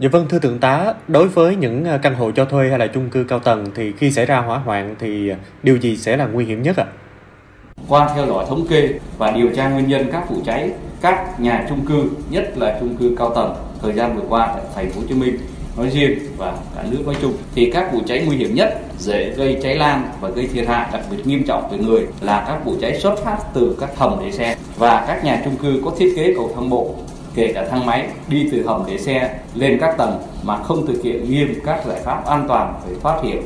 Dạ vâng thưa thượng tá, đối với những à, căn hộ cho thuê hay là chung cư cao tầng thì khi xảy ra hỏa hoạn thì à, điều gì sẽ là nguy hiểm nhất ạ? Qua theo dõi thống kê và điều tra nguyên nhân các vụ cháy các nhà chung cư, nhất là chung cư cao tầng thời gian vừa qua tại thành phố Hồ Chí Minh nói riêng và cả nước nói chung thì các vụ cháy nguy hiểm nhất dễ gây cháy lan và gây thiệt hại đặc biệt nghiêm trọng về người là các vụ cháy xuất phát từ các hầm để xe và các nhà chung cư có thiết kế cầu thang bộ kể cả thang máy đi từ hầm để xe lên các tầng mà không thực hiện nghiêm các giải pháp an toàn về thoát hiểm.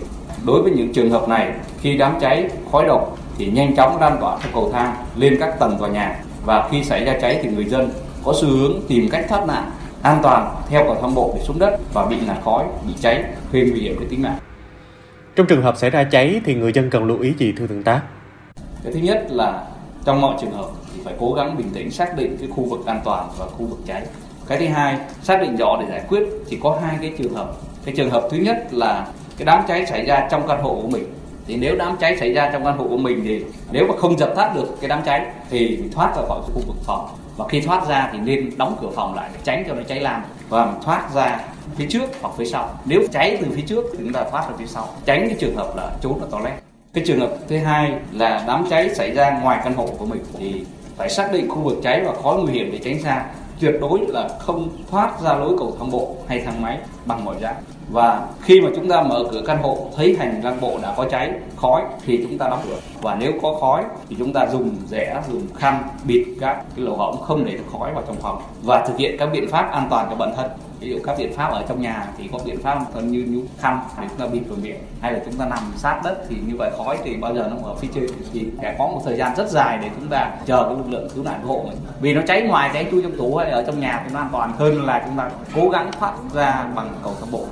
Đối với những trường hợp này, khi đám cháy khói độc thì nhanh chóng lan tỏa theo cầu thang lên các tầng tòa nhà và khi xảy ra cháy thì người dân có xu hướng tìm cách thoát nạn an toàn theo cầu thang bộ để xuống đất và bị ngạt khói, bị cháy gây nguy hiểm đến tính mạng. Trong trường hợp xảy ra cháy thì người dân cần lưu ý gì thưa thượng tá? Cái thứ nhất là trong mọi trường hợp thì phải cố gắng bình tĩnh xác định cái khu vực an toàn và khu vực cháy. Cái thứ hai, xác định rõ để giải quyết chỉ có hai cái trường hợp. Cái trường hợp thứ nhất là cái đám cháy xảy ra trong căn hộ của mình. Thì nếu đám cháy xảy ra trong căn hộ của mình thì nếu mà không dập tắt được cái đám cháy thì thoát ra khỏi khu vực phòng. Và khi thoát ra thì nên đóng cửa phòng lại để tránh cho nó cháy lan. Và thoát ra phía trước hoặc phía sau. Nếu cháy từ phía trước thì chúng ta thoát ra phía sau. Tránh cái trường hợp là trốn ở toilet cái trường hợp thứ hai là đám cháy xảy ra ngoài căn hộ của mình thì phải xác định khu vực cháy và khói nguy hiểm để tránh xa, tuyệt đối là không thoát ra lối cầu thang bộ hay thang máy bằng mọi giá. Và khi mà chúng ta mở cửa căn hộ, thấy hành lang bộ đã có cháy, khói, thì chúng ta đóng cửa. Và nếu có khói, thì chúng ta dùng rẻ, dùng khăn, bịt các cái lỗ hổng không để được khói vào trong phòng. Và thực hiện các biện pháp an toàn cho bản thân. Ví dụ các biện pháp ở trong nhà thì có biện pháp như như khăn để chúng ta bịt vào miệng, hay là chúng ta nằm sát đất thì như vậy khói thì bao giờ nó ở phía trên. Thì sẽ có một thời gian rất dài để chúng ta chờ cái lực lượng cứu nạn cứu hộ mình. Vì nó cháy ngoài, cháy chui trong tủ hay ở trong nhà thì nó an toàn hơn là chúng ta cố gắng thoát ra bằng cầu thang bộ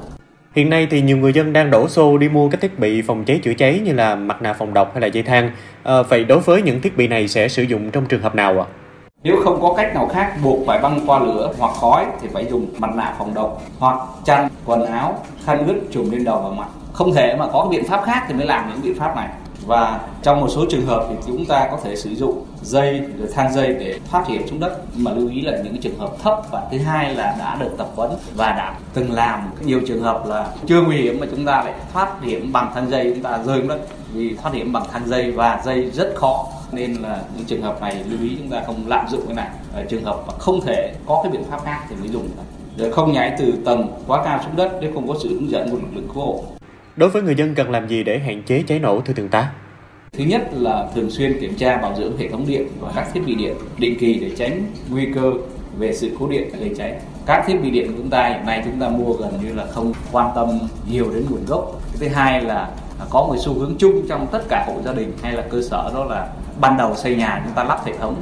Hiện nay thì nhiều người dân đang đổ xô đi mua các thiết bị phòng cháy chữa cháy như là mặt nạ phòng độc hay là dây thang. À, vậy đối với những thiết bị này sẽ sử dụng trong trường hợp nào ạ? À? Nếu không có cách nào khác buộc phải băng qua lửa hoặc khói thì phải dùng mặt nạ phòng độc hoặc chăn, quần áo, khăn ướt trùm lên đầu và mặt. Không thể mà có biện pháp khác thì mới làm những biện pháp này và trong một số trường hợp thì chúng ta có thể sử dụng dây rồi thang dây để thoát hiểm xuống đất. Nhưng mà lưu ý là những trường hợp thấp và thứ hai là đã được tập huấn và đã từng làm nhiều trường hợp là chưa nguy hiểm mà chúng ta lại thoát hiểm bằng thang dây, chúng ta rơi xuống đất. Vì thoát hiểm bằng thang dây và dây rất khó, nên là những trường hợp này lưu ý chúng ta không lạm dụng cái này. Ở trường hợp mà không thể có cái biện pháp khác thì mới dùng. Rồi không nhảy từ tầng quá cao xuống đất nếu không có sự hướng dẫn của lực lượng cứu hộ. Đối với người dân cần làm gì để hạn chế cháy nổ thưa thượng tá? Thứ nhất là thường xuyên kiểm tra bảo dưỡng hệ thống điện và các thiết bị điện, định kỳ để tránh nguy cơ về sự cố điện gây cháy. Các thiết bị điện của chúng ta hiện nay chúng ta mua gần như là không quan tâm nhiều đến nguồn gốc. Thứ hai là có một xu hướng chung trong tất cả hộ gia đình hay là cơ sở đó là ban đầu xây nhà chúng ta lắp hệ thống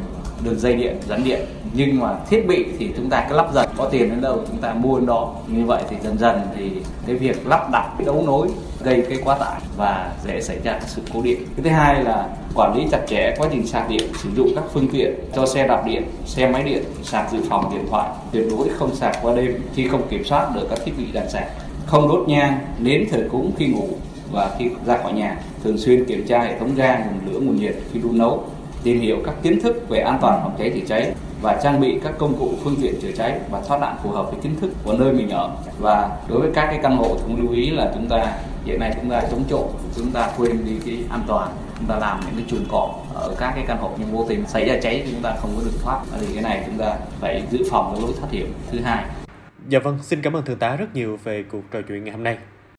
đường dây điện, dẫn điện nhưng mà thiết bị thì chúng ta cứ lắp dần, có tiền đến đâu chúng ta mua đến đó như vậy thì dần dần thì cái việc lắp đặt, đấu nối gây cái quá tải và dễ xảy ra sự cố điện. Cái thứ hai là quản lý chặt chẽ quá trình sạc điện, sử dụng các phương tiện cho xe đạp điện, xe máy điện, sạc dự phòng điện thoại, tuyệt đối không sạc qua đêm khi không kiểm soát được các thiết bị đang sạc không đốt nhang nến thờ cúng khi ngủ và khi ra khỏi nhà. Thường xuyên kiểm tra hệ thống ga, nguồn lửa, nguồn nhiệt khi đun nấu, tìm hiểu các kiến thức về an toàn phòng cháy chữa cháy và trang bị các công cụ phương tiện chữa cháy và thoát nạn phù hợp với kiến thức của nơi mình ở. Và đối với các cái căn hộ cũng lưu ý là chúng ta hiện nay chúng ta chống trộm chúng ta quên đi cái an toàn chúng ta làm những cái chuồng cọp ở các cái căn hộ nhưng vô tình xảy ra cháy thì chúng ta không có được thoát. Thì cái này chúng ta phải dự phòng cái lối thoát hiểm. Thứ hai. Dạ vâng, xin cảm ơn thượng tá rất nhiều về cuộc trò chuyện ngày hôm nay.